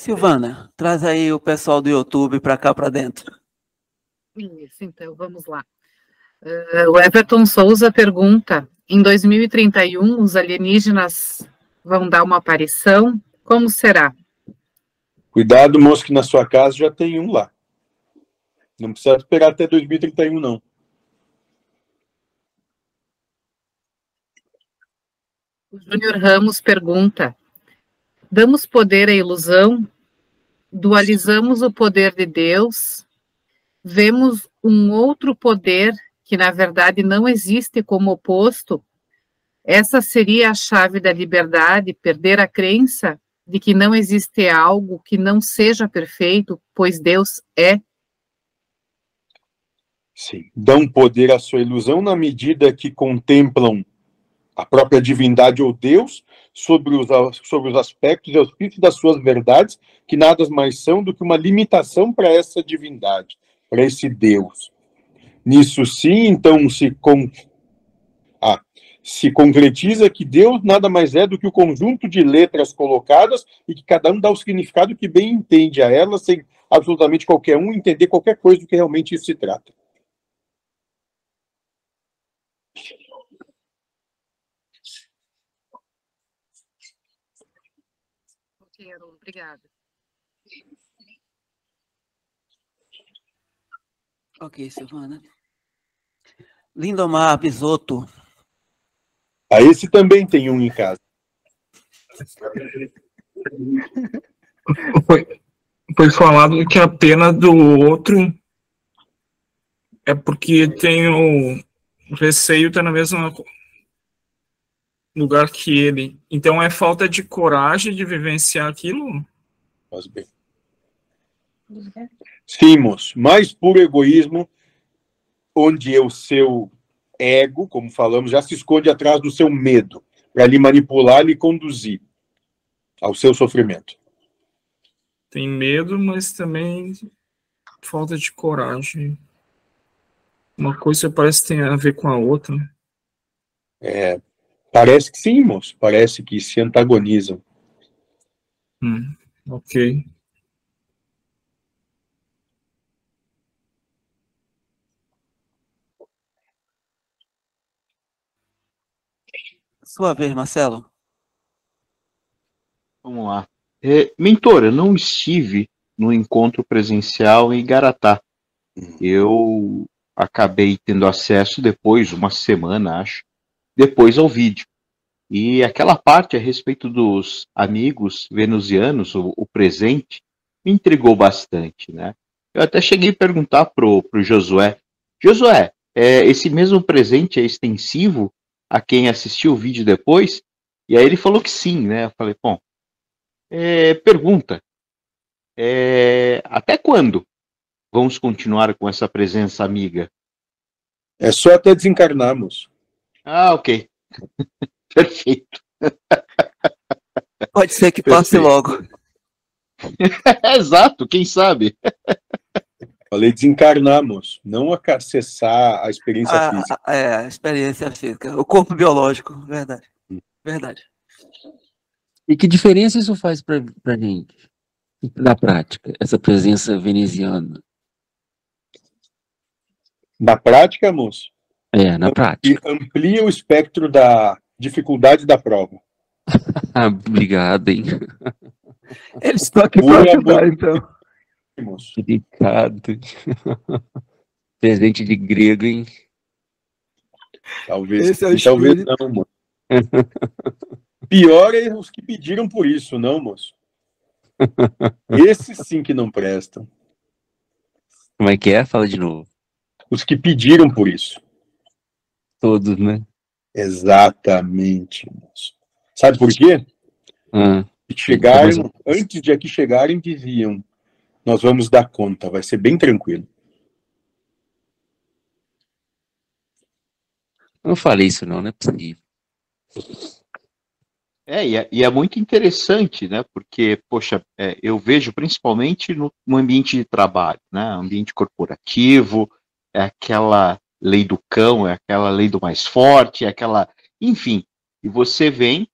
Silvana, traz aí o pessoal do YouTube para cá para dentro. Isso, então, vamos lá. Uh, o Everton Souza pergunta: em 2031 os alienígenas vão dar uma aparição? Como será? Cuidado, moço, que na sua casa já tem um lá. Não precisa esperar até 2031, não. O Júnior Ramos pergunta: damos poder à ilusão, dualizamos o poder de Deus, vemos um outro poder que na verdade não existe como oposto. Essa seria a chave da liberdade, perder a crença de que não existe algo que não seja perfeito, pois Deus é. Sim, dão poder à sua ilusão na medida que contemplam a própria divindade ou Deus sobre os, sobre os aspectos e auspícios das suas verdades, que nada mais são do que uma limitação para essa divindade, para esse Deus. Nisso sim, então, se, com, ah, se concretiza que Deus nada mais é do que o conjunto de letras colocadas e que cada um dá o significado que bem entende a elas, sem absolutamente qualquer um entender qualquer coisa do que realmente isso se trata. Obrigada. Ok, Silvana. Lindomar Bisotto. A esse também tem um em casa. Foi, foi falado que a pena do outro é porque tem o receio tá no mesmo lugar que ele. Então é falta de coragem de vivenciar aquilo? Faz bem. Sim, moço. Mais puro egoísmo, onde o seu ego, como falamos, já se esconde atrás do seu medo, para lhe manipular e conduzir ao seu sofrimento. Tem medo, mas também falta de coragem. Uma coisa parece que tem a ver com a outra. É, parece que sim, moço. Parece que se antagonizam. Hum, ok. Sua vez, Marcelo. Vamos lá. É, mentor, eu não estive no encontro presencial em Igaratá. Eu acabei tendo acesso depois, uma semana, acho, depois ao vídeo. E aquela parte a respeito dos amigos venusianos, o, o presente, me intrigou bastante, né? Eu até cheguei a perguntar pro, pro Josué, Josué, é, esse mesmo presente é extensivo a quem assistiu o vídeo depois, e aí ele falou que sim, né? Eu falei, bom, é, pergunta, é, até quando vamos continuar com essa presença amiga? É só até desencarnarmos. Ah, ok. Perfeito. Pode ser que passe Perfeito. logo. Exato, quem sabe? Falei desencarnarmos, não acessar a experiência a, física. A, é, a experiência física, o corpo biológico, verdade. Hum. Verdade. E que diferença isso faz para a gente, na prática, essa presença veneziana? Na prática, moço? É, na prática. Amplia o espectro da dificuldade da prova. Obrigado, hein? Eles estão aqui para ajudar, então moço. Delicado. Presente de grego, hein? Talvez, Esse é talvez não, moço. Pior é os que pediram por isso, não, moço? Esses sim que não prestam. Como é que é? Fala de novo. Os que pediram por isso. Todos, né? Exatamente, moço. Sabe por quê? Ah, chegaram, antes de aqui chegarem, diziam: nós vamos dar conta, vai ser bem tranquilo. Não falei isso não, não é possível. É, e é, e é muito interessante, né? Porque, poxa, é, eu vejo principalmente no, no, ambiente de trabalho, né? Ambiente corporativo, é aquela lei do cão, é aquela lei do mais forte, é aquela. Enfim, e você vem,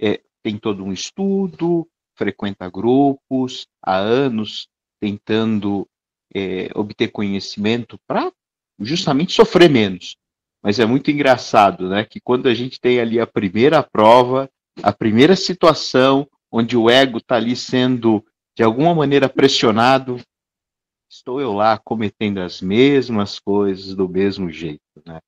é, tem todo um estudo, frequenta grupos, há anos tentando é, obter conhecimento para justamente sofrer menos. Mas é muito engraçado, né? Que quando a gente tem ali a primeira prova, a primeira situação onde o ego está ali sendo de alguma maneira pressionado, estou eu lá cometendo as mesmas coisas do mesmo jeito, né?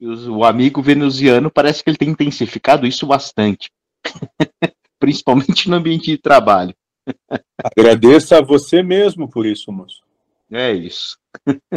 E o amigo venusiano parece que ele tem intensificado isso bastante, principalmente no ambiente de trabalho. Agradeça a você mesmo por isso, moço. É isso.